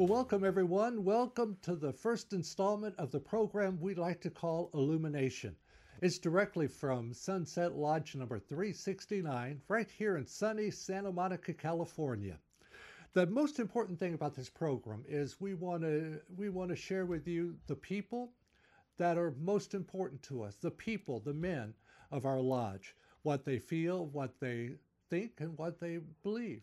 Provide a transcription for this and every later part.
Well, welcome everyone. Welcome to the first installment of the program we like to call Illumination. It's directly from Sunset Lodge number 369, right here in sunny Santa Monica, California. The most important thing about this program is we want to we want to share with you the people that are most important to us, the people, the men of our lodge, what they feel, what they think, and what they believe.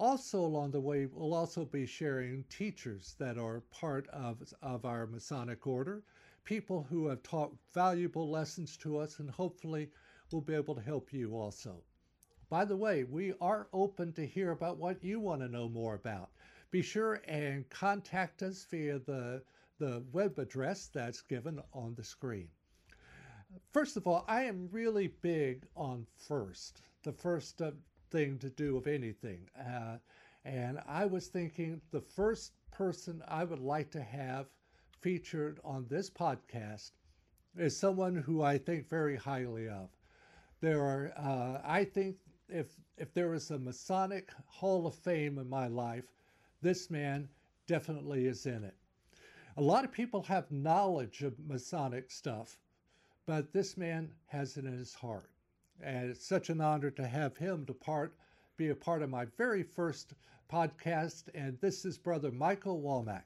Also, along the way, we'll also be sharing teachers that are part of, of our Masonic order, people who have taught valuable lessons to us, and hopefully will be able to help you also. By the way, we are open to hear about what you want to know more about. Be sure and contact us via the, the web address that's given on the screen. First of all, I am really big on first, the first uh, thing to do of anything. Uh, and I was thinking the first person I would like to have featured on this podcast is someone who I think very highly of. There are, uh, I think, if if there is a Masonic Hall of Fame in my life, this man definitely is in it. A lot of people have knowledge of Masonic stuff, but this man has it in his heart. And it's such an honor to have him to part, be a part of my very first podcast. And this is Brother Michael Walmack.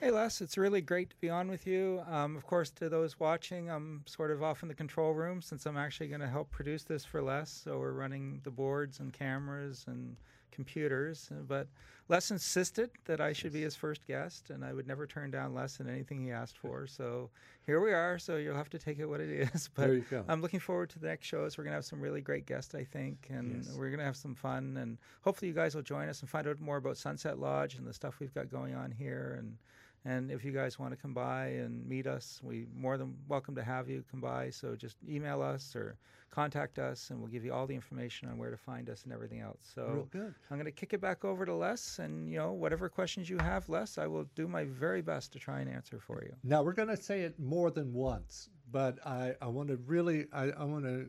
Hey, Les, it's really great to be on with you. Um, of course, to those watching, I'm sort of off in the control room since I'm actually going to help produce this for Les. So we're running the boards and cameras and computers. Uh, but Les insisted that I should be his first guest, and I would never turn down Les in anything he asked for. So here we are. So you'll have to take it what it is. But I'm looking forward to the next shows. We're going to have some really great guests, I think, and yes. we're going to have some fun. And hopefully, you guys will join us and find out more about Sunset Lodge and the stuff we've got going on here. And and if you guys want to come by and meet us, we more than welcome to have you come by. So just email us or contact us, and we'll give you all the information on where to find us and everything else. So I'm going to kick it back over to Les, and you know whatever questions you have, Les, I will do my very best to try and answer for you. Now we're going to say it more than once, but I, I want to really I, I want to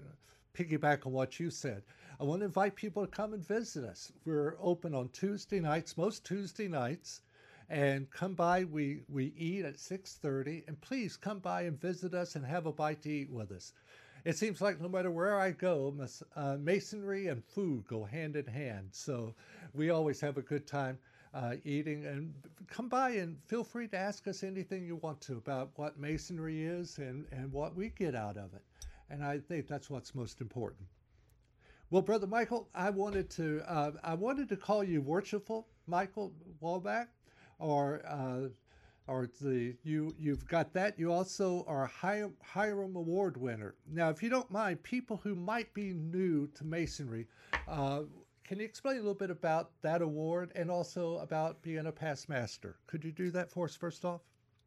piggyback on what you said. I want to invite people to come and visit us. We're open on Tuesday nights, most Tuesday nights and come by. We we eat at 6:30, and please come by and visit us and have a bite to eat with us. It seems like no matter where I go, uh, masonry and food go hand in hand. So we always have a good time uh, eating. And come by and feel free to ask us anything you want to about what masonry is and, and what we get out of it. And I think that's what's most important. Well, brother Michael, I wanted to uh, I wanted to call you worshipful Michael Walback or uh, or the you you've got that. You also are a Hiram, Award winner. Now, if you don't mind, people who might be new to masonry, uh, can you explain a little bit about that award and also about being a past master? Could you do that for us first off?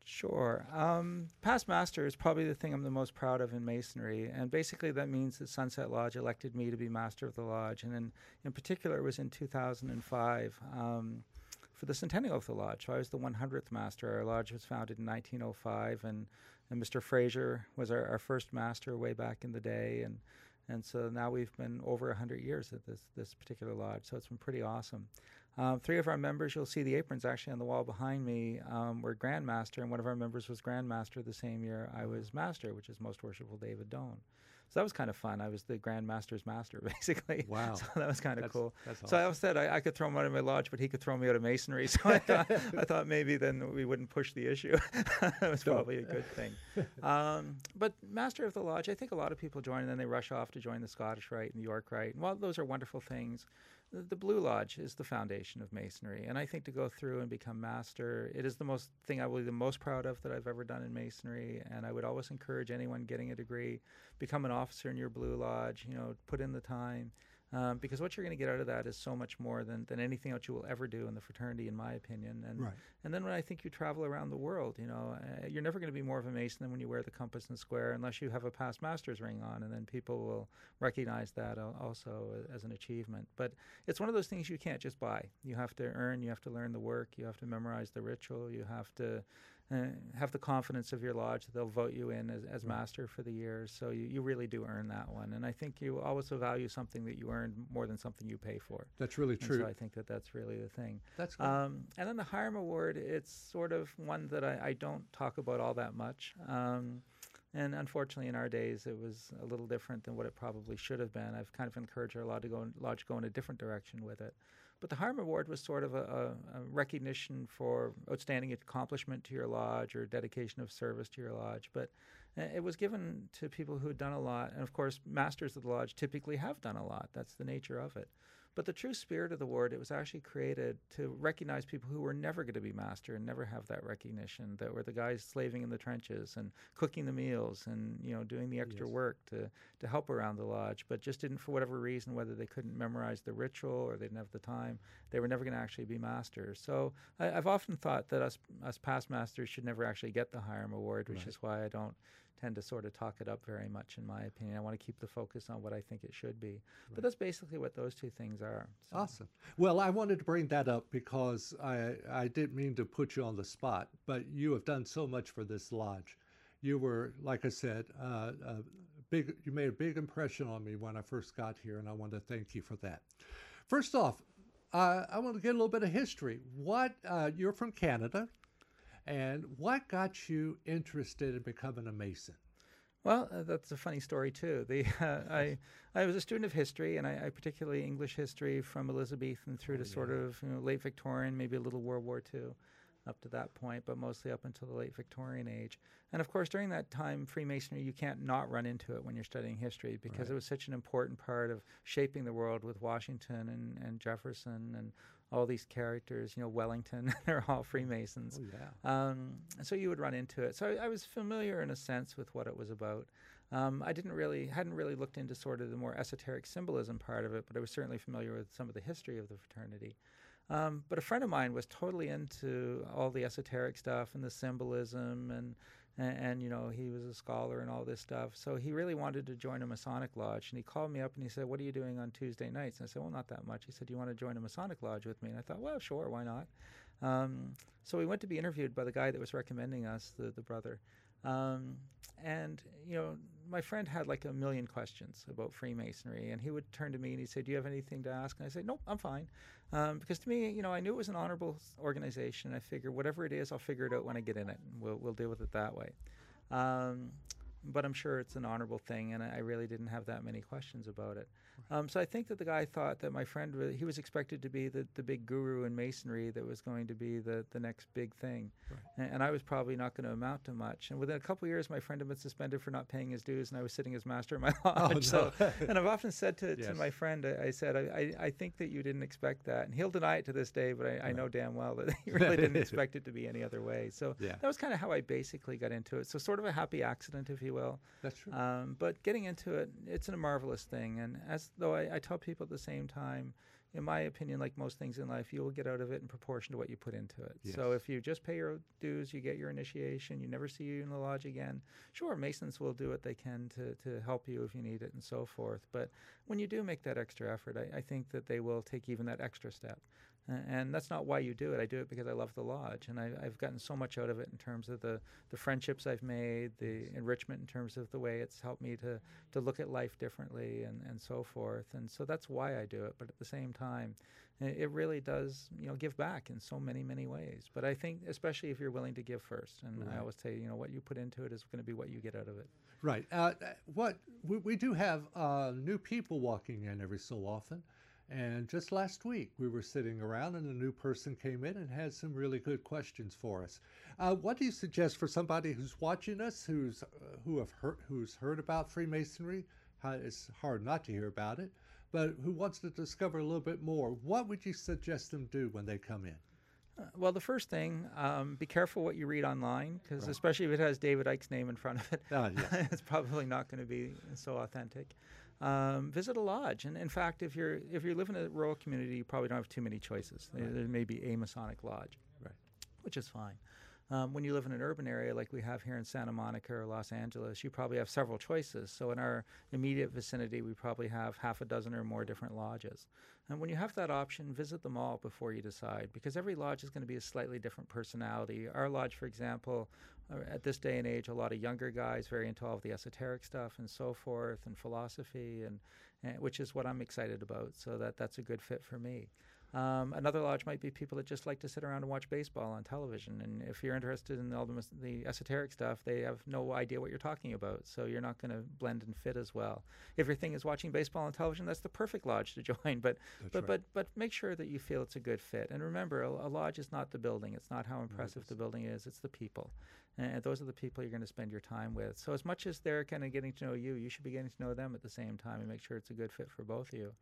Sure. Um, past master is probably the thing I'm the most proud of in masonry, and basically that means that Sunset Lodge elected me to be master of the lodge, and in, in particular, it was in 2005. Um, for the centennial of the lodge. So I was the 100th master. Our lodge was founded in 1905, and, and Mr. Fraser was our, our first master way back in the day. And, and so now we've been over 100 years at this, this particular lodge. So it's been pretty awesome. Um, three of our members, you'll see the aprons actually on the wall behind me, um, were Grandmaster, and one of our members was Grandmaster the same year I was Master, which is Most Worshipful David Doan. So that was kind of fun. I was the Grand Master's master, basically. Wow. So that was kind of cool. That's Awesome. So I always said I, I, could throw him out of my lodge, but he could throw me out of masonry. So I thought, I thought maybe then we wouldn't push the issue. that was probably a good thing. Um, but Master of the Lodge, I think a lot of people join and then they rush off to join the Scottish Rite and the York Rite. And while those are wonderful things, the Blue Lodge is the foundation of Masonry, and I think to go through and become master, it is the most thing I will be the most proud of that I've ever done in Masonry. And I would always encourage anyone getting a degree, become an officer in your Blue Lodge. You know, put in the time um, because what you're going to get out of that is so much more than, than anything else you will ever do in the fraternity, in my opinion. And right. and then when I think you travel around the world, you know, uh, you're never going to be more of a Mason than when you wear the compass and square, unless you have a past master's ring on, and then people will recognize that also as an achievement. But it's one of those things you can't just buy. You have to earn, you have to learn the work, you have to memorize the ritual, you have to uh, have the confidence of your lodge that they'll vote you in as, as master for the year. So you, you really do earn that one. And I think you also value something that you earn more than something you pay for. That's really true. And so I think that that's really the thing. That's good. Um, and then the Hiram Award, it's sort of one that I, I don't talk about all that much. Um, and unfortunately, in our days, it was a little different than what it probably should have been. I've kind of encouraged our lodge to go, lodge to go in a different direction with it. But the Hiram Award was sort of a, a, recognition for outstanding accomplishment to your lodge or dedication of service to your lodge. But uh, it was given to people who had done a lot. And of course, masters of the lodge typically have done a lot. That's the nature of it. But the true spirit of the award, it was actually created to recognize people who were never going to be master and never have that recognition, that were the guys slaving in the trenches and cooking the meals and, you know, doing the extra yes. work to, to help around the lodge, but just didn't, for whatever reason, whether they couldn't memorize the ritual or they didn't have the time, they were never going to actually be masters. So I, have often thought that us, us past masters should never actually get the Hiram Award, which right. is why I don't tend to sort of talk it up very much, in my opinion. I want to keep the focus on what I think it should be. Right. But that's basically what those two things are. So. Awesome. Well, I wanted to bring that up because I, I didn't mean to put you on the spot, but you have done so much for this lodge. You were, like I said, uh, a big. You made a big impression on me when I first got here, and I want to thank you for that. First off, uh, I want to get a little bit of history. What uh, you're from Canada? And what got you interested in becoming a Mason? Well, uh, that's a funny story too. The uh, I I was a student of history, and I, I particularly English history from Elizabethan through oh, to yeah. sort of you know, late Victorian, maybe a little World War II, up to that point, but mostly up until the late Victorian age. And of course, during that time, Freemasonry you can't not run into it when you're studying history because right. it was such an important part of shaping the world with Washington and, and Jefferson and all these characters, you know, Wellington, they're all Freemasons. Oh, yeah. Um, so you would run into it. So I, I, was familiar in a sense with what it was about. Um, I didn't really, hadn't really looked into sort of the more esoteric symbolism part of it, but I was certainly familiar with some of the history of the fraternity. Um, but a friend of mine was totally into all the esoteric stuff and the symbolism and and, and, you know he was a scholar and all this stuff. So he really wanted to join a Masonic lodge, and he called me up and he said, "What are you doing on Tuesday nights?" And I said, "Well, not that much." He said, "Do you want to join a Masonic lodge with me?" And I thought, "Well, sure, why not?" Um, so we went to be interviewed by the guy that was recommending us, the the brother. Um, and you know, my friend had like a million questions about Freemasonry, and he would turn to me and he'd say, "Do you have anything to ask?" And I say, "Nope, I'm fine," um, because to me, you know, I knew it was an honorable organization. I figured whatever it is, I'll figure it out when I get in it, and we'll we'll deal with it that way. Um, but I'm sure it's an honorable thing, and I really didn't have that many questions about it. Um, so I think that the guy thought that my friend he was expected to be the, the big guru in masonry that was going to be the, the next big thing, right. and, and, I was probably not going to amount to much. And within a couple years, my friend had been suspended for not paying his dues, and I was sitting as master in my lodge. Oh, no. So, and I've often said to, yes. to my friend, I, I said, I, I, I, think that you didn't expect that, and he'll deny it to this day, but I, right. I know damn well that he really didn't expect it to be any other way. So yeah. that was kind of how I basically got into it. So sort of a happy accident, if you will. That's true. Um, but getting into it, it's a marvelous thing, and as though I, I tell people at the same time, in my opinion, like most things in life, you will get out of it in proportion to what you put into it. Yes. So if you just pay your dues, you get your initiation, you never see you in the lodge again. Sure, Masons will do what they can to, to help you if you need it and so forth. But when you do make that extra effort, I, I think that they will take even that extra step and that's not why you do it. I do it because I love the lodge, and I, have gotten so much out of it in terms of the, the friendships I've made, the enrichment in terms of the way it's helped me to, to look at life differently, and, and so forth. And so that's why I do it. But at the same time, it really does, you know, give back in so many, many ways. But I think, especially if you're willing to give first, and right. I always say, you know, what you put into it is going to be what you get out of it. Right. Uh, what we, we do have uh, new people walking in every so often. And just last week, we were sitting around and a new person came in and had some really good questions for us. Uh, what do you suggest for somebody who's watching us, who's uh, who have heard, who's heard about Freemasonry? How, it's hard not to hear about it, but who wants to discover a little bit more? What would you suggest them do when they come in? Uh, well, the first thing, um, be careful what you read online, because right. especially if it has David Icke's name in front of it, uh, yes. it's probably not going to be so authentic um, visit a lodge. And in fact, if you're if you live in a rural community, you probably don't have too many choices. Right. There, may be a Masonic lodge, right. which is fine. Um, when you live in an urban area like we have here in Santa Monica or Los Angeles, you probably have several choices. So in our immediate vicinity, we probably have half a dozen or more different lodges. And when you have that option, visit them all before you decide because every lodge is going to be a slightly different personality. Our lodge, for example, Uh, at this day and age, a lot of younger guys very into all of the esoteric stuff and so forth and philosophy, and, and which is what I'm excited about. So that that's a good fit for me. Um, another lodge might be people that just like to sit around and watch baseball on television. And if you're interested in all the, the esoteric stuff, they have no idea what you're talking about. So you're not going to blend and fit as well. If your thing is watching baseball on television, that's the perfect lodge to join. But but right. but but make sure that you feel it's a good fit. And remember, a, a lodge is not the building. It's not how impressive the building is. It's the people. And those are the people you're going to spend your time with. So as much as they're kind of getting to know you, you should be getting to know them at the same time and make sure it's a good fit for both of you.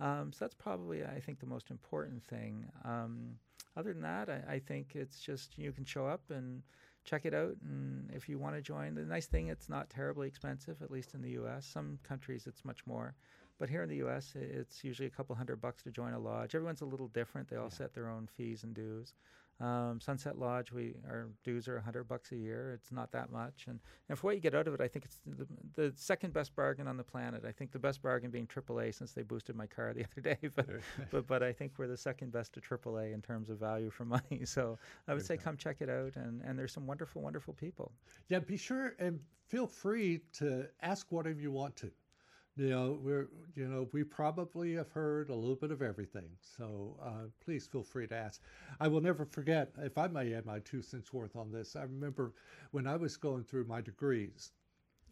Um, so that's probably, I think, the most important thing. Um, other than that, I, I, think it's just you can show up and check it out. And if you want to join, the nice thing, it's not terribly expensive, at least in the U.S. Some countries, it's much more. But here in the U.S., it's usually a couple hundred bucks to join a lodge. Everyone's a little different. They all yeah. set their own fees and dues. Um, Sunset Lodge, we our dues are hundred bucks a year. It's not that much, and, and for what you get out of it, I think it's the, the second best bargain on the planet. I think the best bargain being AAA since they boosted my car the other day, but but but I think we're the second best to AAA in terms of value for money. So I would say come check it out, and and there's some wonderful, wonderful people. Yeah, be sure and feel free to ask whatever you want to you know we're you know we probably have heard a little bit of everything so uh, please feel free to ask. I will never forget if i may add my two cents worth on this i remember when i was going through my degrees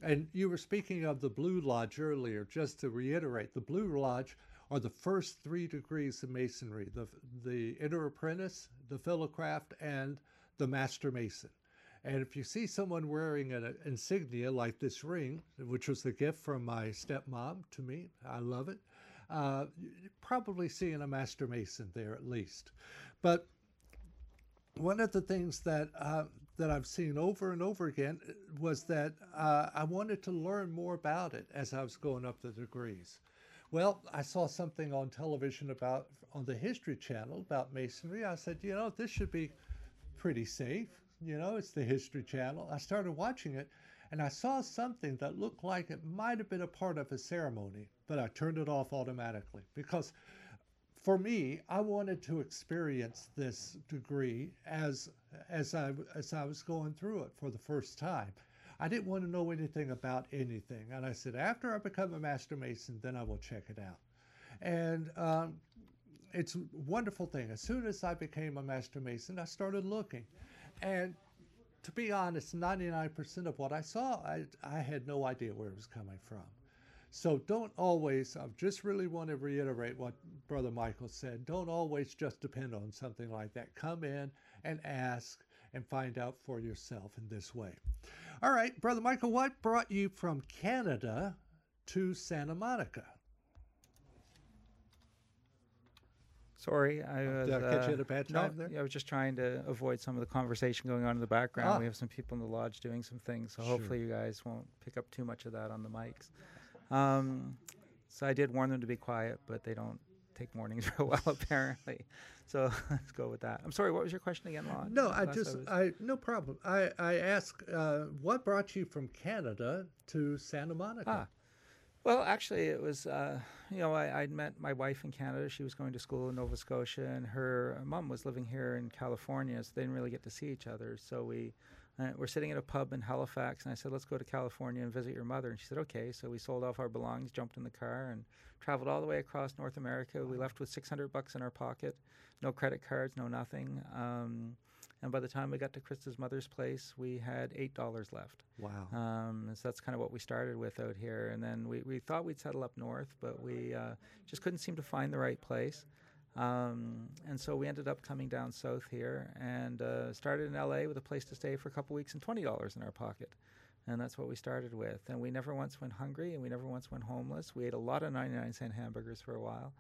and you were speaking of the blue lodge earlier just to reiterate the blue lodge are the first three degrees of masonry the the entered apprentice the fellowcraft and the master mason and if you see someone wearing an insignia like this ring, which was a gift from my stepmom to me, I love it, uh, you're probably seeing a master mason there at least. But one of the things that uh, that I've seen over and over again was that uh, I wanted to learn more about it as I was going up the degrees. Well, I saw something on television about on the History Channel about masonry. I said, you know, this should be pretty safe. You know, it's the History Channel. I started watching it and I saw something that looked like it might have been a part of a ceremony, but I turned it off automatically because for me, I wanted to experience this degree as as I as I was going through it for the first time. I didn't want to know anything about anything, and I said after I become a master mason, then I will check it out. And um, it's a wonderful thing. As soon as I became a master mason, I started looking, and to be honest, 99% of what I saw, I, I had no idea where it was coming from. So don't always, I just really want to reiterate what Brother Michael said. Don't always just depend on something like that. Come in and ask and find out for yourself in this way. All right, Brother Michael, what brought you from Canada to Santa Monica? Sorry, I was. Did I catch you at a bad time no, there? I was just trying to avoid some of the conversation going on in the background. Ah. We have some people in the lodge doing some things, so sure. hopefully you guys won't pick up too much of that on the mics. Um, so I did warn them to be quiet, but they don't take warnings real well apparently. So let's go with that. I'm sorry. What was your question again, Lon? No, I just I, I, no problem. I I ask uh, what brought you from Canada to Santa Monica. Ah, well, actually, it was, uh, you know, I, I'd met my wife in Canada. She was going to school in Nova Scotia, and her mom was living here in California, so they didn't really get to see each other. So we uh, were sitting at a pub in Halifax, and I said, let's go to California and visit your mother. And she said, okay. So we sold off our belongings, jumped in the car, and traveled all the way across North America. We left with 600 bucks in our pocket, no credit cards, no nothing. Um, and by the time we got to Krista's mother's place, we had eight dollars left. Wow! Um, so that's kind of what we started with out here, and then we, we thought we'd settle up north, but we uh, just couldn't seem to find the right place. Um, and so we ended up coming down south here and uh, started in LA with a place to stay for a couple weeks and twenty dollars in our pocket. And that's what we started with. And we never once went hungry, and we never once went homeless. We ate a lot of ninety-nine cent hamburgers for a while.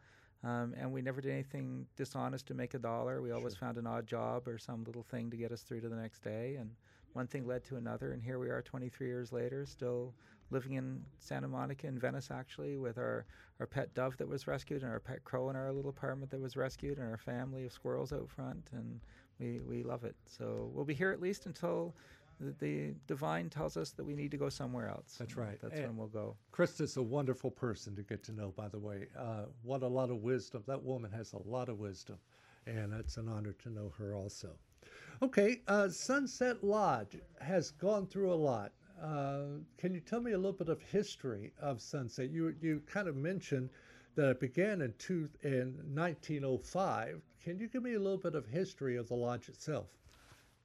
Um, and we never did anything dishonest to make a dollar. We always sure. found an odd job or some little thing to get us through to the next day. And one thing led to another. And here we are 23 years later, still living in Santa Monica, in Venice, actually, with our, our pet dove that was rescued and our pet crow in our little apartment that was rescued and our family of squirrels out front. And We we love it. So we'll be here at least until the, the divine tells us that we need to go somewhere else. That's right. That's And- when we'll go. Krista's a wonderful person to get to know, by the way. Uh, what a lot of wisdom. That woman has a lot of wisdom, and it's an honor to know her also. Okay, uh, Sunset Lodge has gone through a lot. Uh, can you tell me a little bit of history of Sunset? You you kind of mentioned that it began in two in 1905. Can you give me a little bit of history of the lodge itself?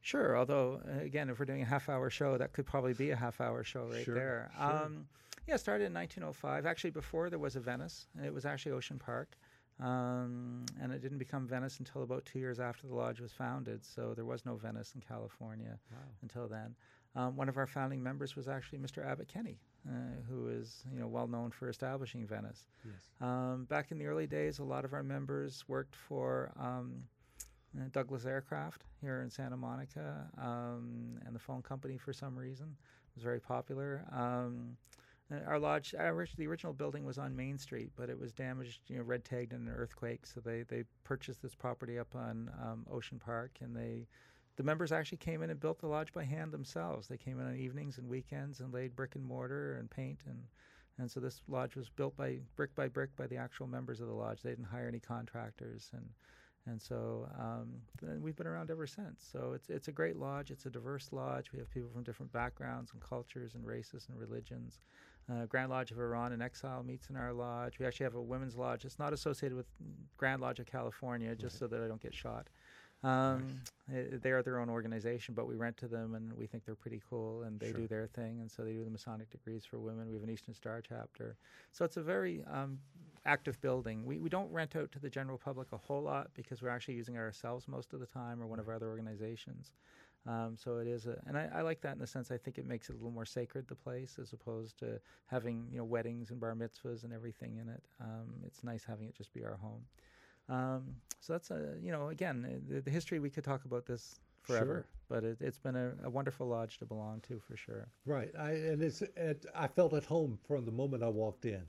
Sure. Although, uh, again, if we're doing a half hour show, that could probably be a half hour show right Sure, there. sure. Um, yeah, it started in 1905. Actually, before there was a Venice, it was actually Ocean Park. Um, and it didn't become Venice until about two years after the lodge was founded. So there was no Venice in California until then. Um, one of our founding members was actually Mr. Abbot Kinney, uh, who is you know well known for establishing Venice. Yes. Um, back in the early days, a lot of our members worked for um, Douglas Aircraft here in Santa Monica, um, and the phone company for some reason was very popular. Um, uh, our lodge, our, the original building was on Main Street, but it was damaged, you know, red tagged in an earthquake. So they, they purchased this property up on um, Ocean Park, and they, the members actually came in and built the lodge by hand themselves. They came in on evenings and weekends and laid brick and mortar and paint and and so this lodge was built by brick by brick by the actual members of the lodge. They didn't hire any contractors, and and so um, then we've been around ever since. So it's it's a great lodge. It's a diverse lodge. We have people from different backgrounds and cultures and races and religions. Uh, Grand Lodge of Iran in Exile meets in our lodge. We actually have a women's lodge. It's not associated with Grand Lodge of California, just so that I don't get shot. Um, eh, They are their own organization, but we rent to them, and we think they're pretty cool, and they Sure. do their thing, and so they do the Masonic degrees for women. We have an Eastern Star chapter, so it's a very um, active building. We we don't rent out to the general public a whole lot because we're actually using it ourselves most of the time, or one of our other organizations. Um, so it is, a, and I, I like that in the sense I think it makes it a little more sacred the place as opposed to having you know weddings and bar mitzvahs and everything in it. Um, it's nice having it just be our home. Um, so that's a you know again uh, the, the history we could talk about this forever, Sure. but it, it's been a, a wonderful lodge to belong to for sure. Right. I and it's it, I felt at home from the moment I walked in.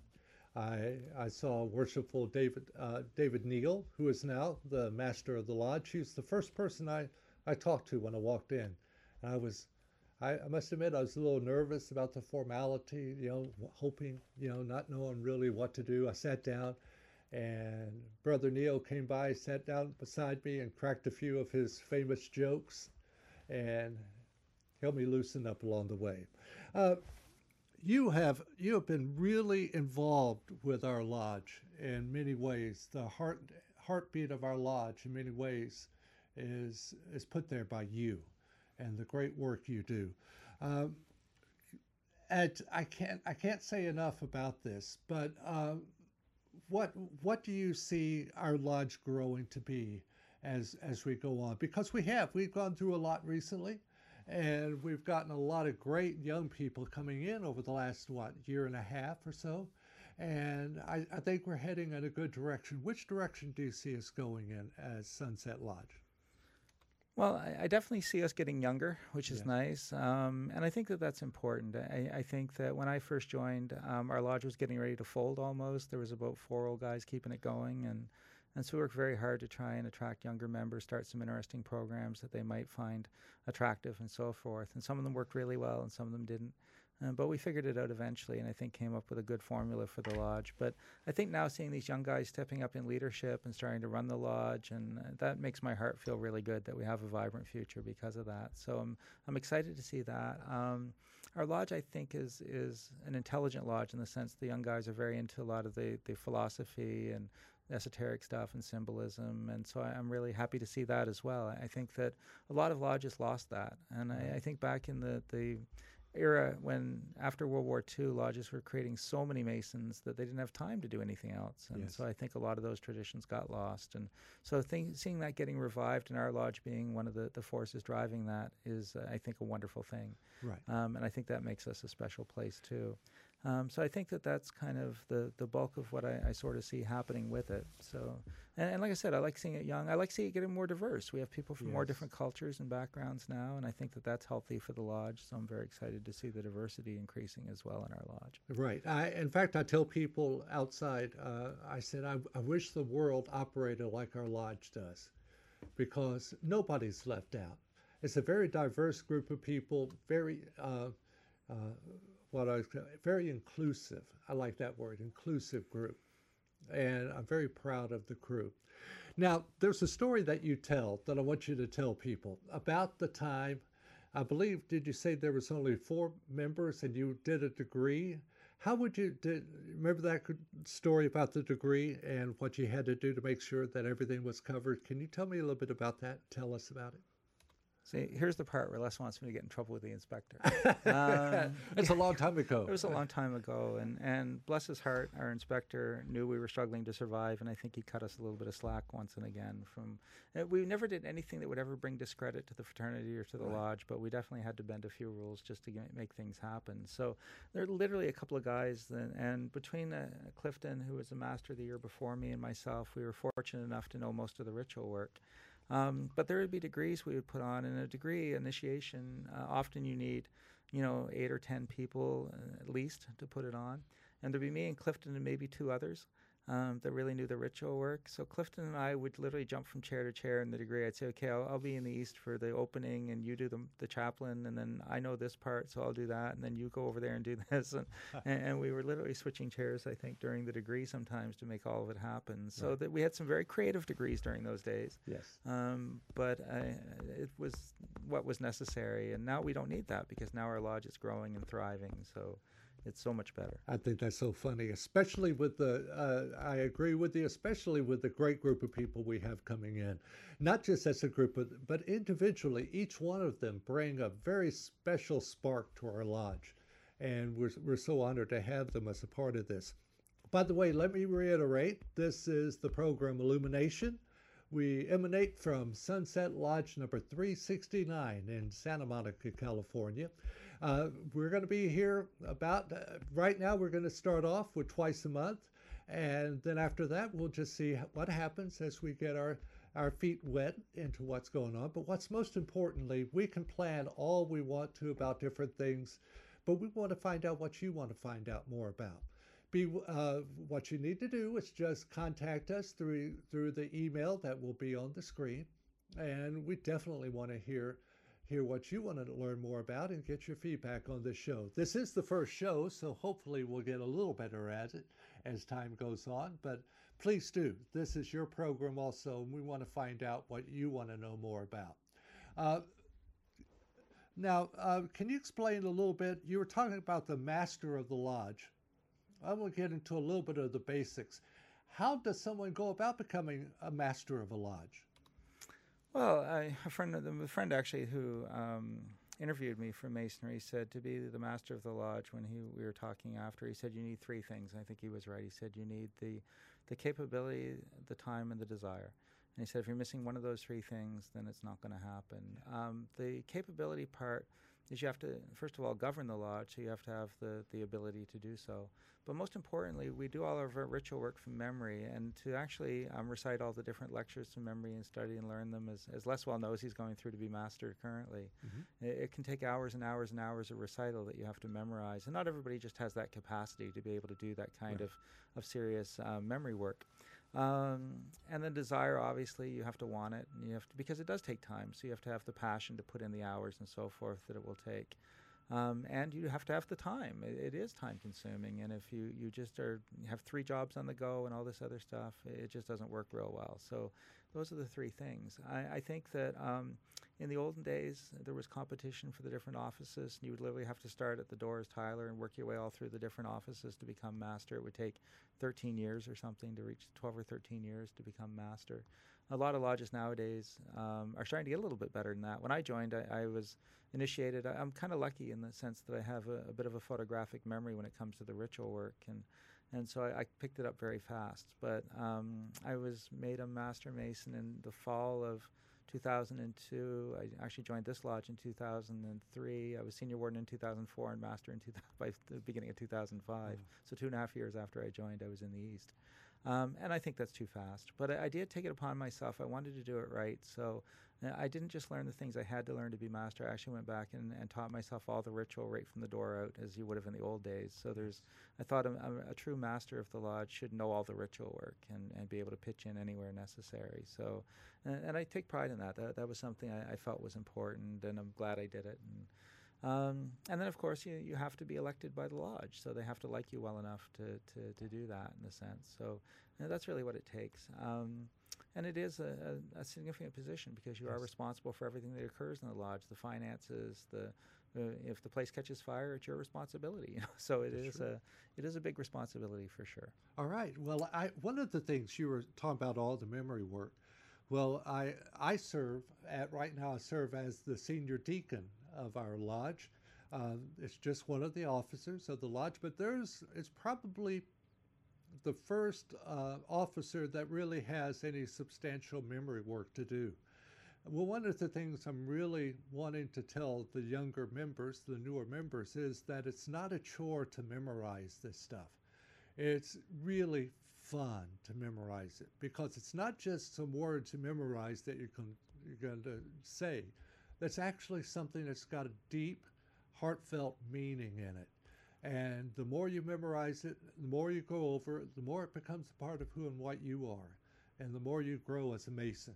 I I saw worshipful David uh, David Neal, who is now the master of the lodge. He was the first person I I talked to when I walked in, and I was. I, I must admit, I was a little nervous about the formality, you know, hoping, you know, not knowing really what to do. I sat down, and Brother Neal came by, sat down beside me, and cracked a few of his famous jokes, and helped me loosen up along the way. Uh, you have you have been really involved with our lodge in many ways. The heart heartbeat of our lodge, in many ways, is is put there by you, and the great work you do. Um, and I can't I can't say enough about this, but uh, what what do you see our lodge growing to be as as we go on? Because we have we've gone through a lot recently, and we've gotten a lot of great young people coming in over the last what year and a half or so, and I, I think we're heading in a good direction. Which direction do you see us going in as Sunset Lodge? Well, I, I definitely see us getting younger, which is Yeah. nice, um, and I think that that's important. I, I think that when I first joined, um, our lodge was getting ready to fold almost. There was about four old guys keeping it going, and and so we worked very hard to try and attract younger members, start some interesting programs that they might find attractive, and so forth. And some of them worked really well, and some of them didn't. Uh, but we figured it out eventually, and I think came up with a good formula for the lodge. But I think now seeing these young guys stepping up in leadership and starting to run the lodge, and uh, that makes my heart feel really good that we have a vibrant future because of that. So I'm I'm excited to see that. Um, our lodge, I think, is is an intelligent lodge in the sense the young guys are very into a lot of the the philosophy and esoteric stuff and symbolism, and so I, I'm really happy to see that as well. I think that a lot of lodges lost that, and I, mm-hmm. I think back in the the era when after World War II, lodges were creating so many masons that they didn't have time to do anything else, and Yes. so I think a lot of those traditions got lost. And so think, seeing that getting revived and our lodge being one of the, the forces driving that is, uh, I think, a wonderful thing. Right. Um, and I think that makes us a special place too. Um, so I think that that's kind of the, the bulk of what I, I sort of see happening with it. So, and, and like I said, I like seeing it young. I like seeing it getting more diverse. We have people from more different cultures and backgrounds now, and I think that that's healthy for the lodge. So I'm very excited to see the diversity increasing as well in our lodge. Right. I, in fact, I tell people outside, uh, I said, I, I wish the world operated like our lodge does. because nobody's left out. It's a very diverse group of people, very uh, uh, what I was very inclusive. I like that word, inclusive group, and I'm very proud of the crew. Now, there's a story that you tell that I want you to tell people about the time. I believe, did you say there was only four members and you did a degree? How would you did, remember that story about the degree and what you had to do to make sure that everything was covered? Can you tell me a little bit about that? Tell us about it. See, here's the part where Les wants me to get in trouble with the inspector. Um, it's a long time ago. It was a long time ago, and and bless his heart, our inspector knew we were struggling to survive, and I think he cut us a little bit of slack once and again. From uh, we never did anything that would ever bring discredit to the fraternity or to the right. lodge, but we definitely had to bend a few rules just to get, make things happen. So there are literally a couple of guys, then, and between uh, Clifton, who was a master the year before me, and myself, we were fortunate enough to know most of the ritual work. Um, but there would be degrees we would put on, and a degree initiation, uh, often you need, you know, eight or ten people uh, at least to put it on. And there'd be me and Clifton and maybe two others um, that really knew the ritual work. So Clifton and I would literally jump from chair to chair in the degree. I'd say, okay, I'll, I'll be in the east for the opening, and you do the, the chaplain, and then I know this part, so I'll do that, and then you go over there and do this. And, and, and, we were literally switching chairs, I think, during the degree sometimes to make all of it happen. So right. that we had some very creative degrees during those days. Yes. Um, but I, it was what was necessary, and now we don't need that because now our lodge is growing and thriving. So it's so much better. I think that's so funny, especially with the. Uh, I agree with you, especially with the great group of people we have coming in, not just as a group, but, but individually. Each one of them bring a very special spark to our lodge, and we're we're so honored to have them as a part of this. By the way, let me reiterate: this is the program Illumination. We emanate from Sunset Lodge number 369 in Santa Monica, California. Uh, we're going to be here about uh, right now. We're going to start off with twice a month, and then after that, we'll just see what happens as we get our our feet wet into what's going on. But what's most importantly, we can plan all we want to about different things, but we want to find out what you want to find out more about. Be uh, what you need to do is just contact us through through the email that will be on the screen, and we definitely want to hear hear what you want to learn more about and get your feedback on this show. This is the first show, so hopefully we'll get a little better at it as time goes on. But please do. This is your program also, and we want to find out what you want to know more about. Uh, now, uh, can you explain a little bit? You were talking about the master of the lodge. I'm going to get into a little bit of the basics. How does someone go about becoming a master of a lodge? Well, I, a friend, a friend actually who um, interviewed me for masonry said to be the master of the lodge when he we were talking after he said you need three things. I think he was right. He said you need the the capability, the time, and the desire. And he said if you're missing one of those three things, then it's not going to happen. Um, the capability part is you have to first of all govern the lodge, so you have to have the the ability to do so. But most importantly, we do all of our ritual work from memory, and to actually um, recite all the different lectures from memory and study and learn them, as, as Les well knows, he's going through to be master currently. Mm-hmm. It, it, can take hours and hours and hours of recital that you have to memorize, and not everybody just has that capacity to be able to do that kind right. of, of serious um, memory work. Um, and the desire, obviously, you have to want it, and you have to because it does take time. So you have to have the passion to put in the hours and so forth that it will take. Um, and you have to have the time. It, it is time consuming, and if you, you just are have three jobs on the go and all this other stuff, it just doesn't work real well. So those are the three things. I, I think that um, in the olden days there was competition for the different offices, and you would literally have to start at the door as Tyler and work your way all through the different offices to become master. It would take 13 years or something to reach 12 or 13 years to become master a lot of lodges nowadays um, are starting to get a little bit better than that. When I joined, I, I was initiated. I, am kind of lucky in the sense that I have a, a, bit of a photographic memory when it comes to the ritual work, and and so I, I picked it up very fast. But um, I was made a master mason in the fall of 2002. I actually joined this lodge in 2003. I was senior warden in 2004 and master in two, by the beginning of 2005. Mm. So two and a half years after I joined, I was in the east. Um, and I think that's too fast. But I, I, did take it upon myself. I wanted to do it right. So uh, I didn't just learn the things I had to learn to be master. I actually went back and, and taught myself all the ritual right from the door out, as you would have in the old days. So there's, I thought um, a, a, a true master of the lodge should know all the ritual work and, and be able to pitch in anywhere necessary. So, and, and I take pride in that. That, that was something I, I, felt was important, and I'm glad I did it. And, um, and then, of course, you, you have to be elected by the lodge, so they have to like you well enough to, to, to do that in a sense. So that's really what it takes. Um, and it is a, a, a, significant position because you yes. are responsible for everything that occurs in the lodge, the finances, the uh, if the place catches fire, it's your responsibility. You know? So it That's is true. a it is a big responsibility for sure. All right. Well, I one of the things you were talking about all the memory work. Well, I I serve at right now. I serve as the senior deacon of our lodge. Uh, it's just one of the officers of the lodge, but there's it's probably the first uh, officer that really has any substantial memory work to do. Well, one of the things I'm really wanting to tell the younger members, the newer members, is that it's not a chore to memorize this stuff. It's really fun to memorize it because it's not just some words you memorize that you're going to say. That's actually something that's got a deep, heartfelt meaning in it. And the more you memorize it, the more you go over it, the more it becomes a part of who and what you are, and the more you grow as a Mason.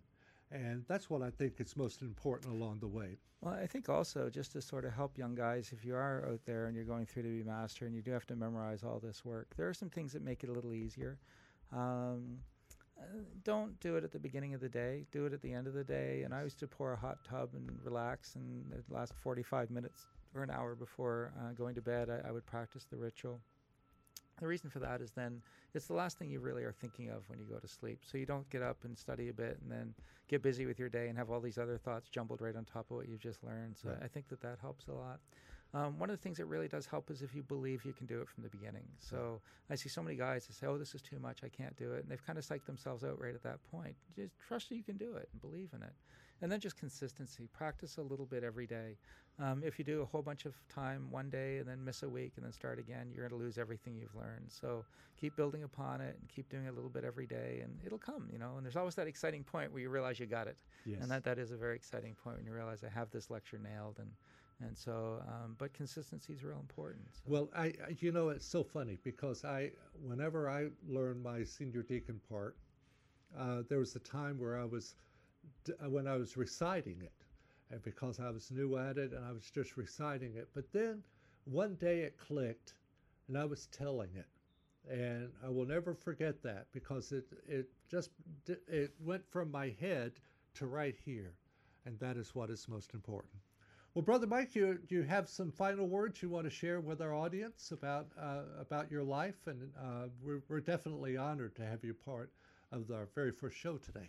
And that's what I think is most important along the way. Well, I think also just to sort of help young guys, if you are out there and you're going through to be master and you do have to memorize all this work, there are some things that make it a little easier. Um, don't do it at the beginning of the day. Do it at the end of the day. And I used to pour a hot tub and relax, and the last 45 minutes or an hour before uh, going to bed, I, I, would practice the ritual. The reason for that is then it's the last thing you really are thinking of when you go to sleep. So you don't get up and study a bit and then get busy with your day and have all these other thoughts jumbled right on top of what you've just learned. So right. I think that that helps a lot. Um, one of the things that really does help is if you believe you can do it from the beginning. So I see so many guys that say, "Oh, this is too much. I can't do it," and they've kind of psyched themselves out right at that point. Just trust that you can do it and believe in it and then just consistency. Practice a little bit every day. Um, if you do a whole bunch of time one day and then miss a week and then start again, you're going to lose everything you've learned. So keep building upon it and keep doing it a little bit every day, and it'll come. You know, and there's always that exciting point where you realize you got it, yes. and that that is a very exciting point when you realize I have this lecture nailed and. And so, um, but consistency is real important. So. Well, I, you know, it's so funny because I, whenever I learned my senior deacon part, uh, there was a time where I was uh, when I was reciting it, and because I was new at it and I was just reciting it. But then one day it clicked, and I was telling it, and I will never forget that because it it just it went from my head to right here, and that is what is most important. Well, brother Mike, you you have some final words you want to share with our audience about uh, about your life, and uh, we're, we're definitely honored to have you part of our very first show today.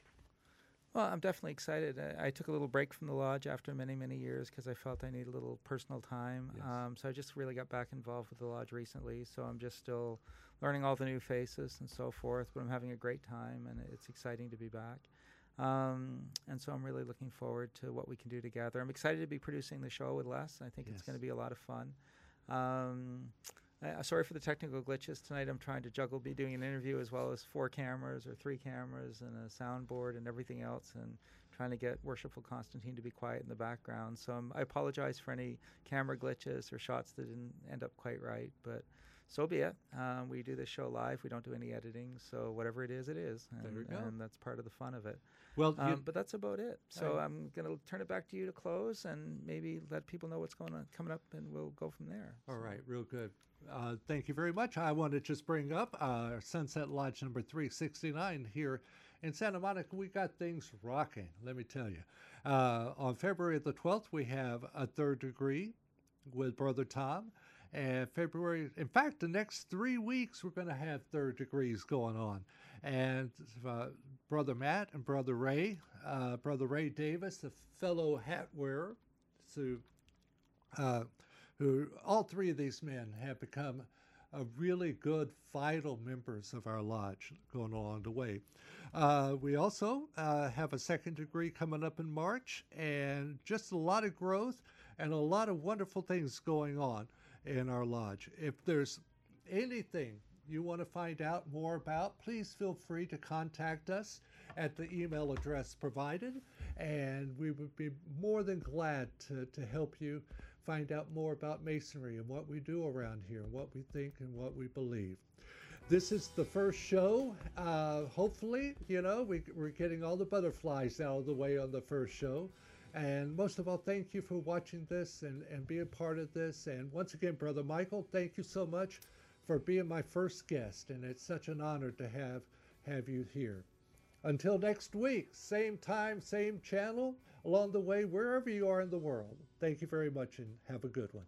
Well, I'm definitely excited. I, I, took a little break from the lodge after many, many years because I felt I needed a little personal time. Yes. Um, so I just really got back involved with the lodge recently. So I'm just still learning all the new faces and so forth, but I'm having a great time and it's exciting to be back. Um, and so I'm really looking forward to what we can do together. I'm excited to be producing the show with Les. I think yes. it's going to be a lot of fun. Um, uh, sorry for the technical glitches tonight. I'm trying to juggle be doing an interview as well as four cameras or three cameras and a soundboard and everything else, and trying to get Worshipful Constantine to be quiet in the background. So um, I apologize for any camera glitches or shots that didn't end up quite right, but so be it. Um, we do this show live. We don't do any editing, so whatever it is, it is, and, and that's part of the fun of it. Well, um, but that's about it. So I'm going to turn it back to you to close, and maybe let people know what's going on coming up, and we'll go from there. All so. right, real good. Uh, thank you very much. I want to just bring up uh, Sunset Lodge number 369 here in Santa Monica. We got things rocking, let me tell you. Uh, on February the 12th, we have a third degree with Brother Tom. And February, in fact, the next three weeks, we're going to have third degrees going on. And uh, Brother Matt and Brother Ray, uh, Brother Ray Davis, a fellow hat wearer, uh, who all three of these men have become a really good vital members of our lodge going along the way. Uh, we also uh, have a second degree coming up in March and just a lot of growth and a lot of wonderful things going on in our lodge. If there's anything you want to find out more about, please feel free to contact us. at the email address provided, and we would be more than glad to, to help you find out more about Masonry and what we do around here, and what we think and what we believe. This is the first show. Uh, hopefully, you know, we, we're getting all the butterflies out of the way on the first show. And most of all, thank you for watching this and, and being part of this. And once again, Brother Michael, thank you so much for being my first guest. And it's such an honor to have, have you here. Until next week, same time, same channel, along the way, wherever you are in the world. Thank you very much and have a good one.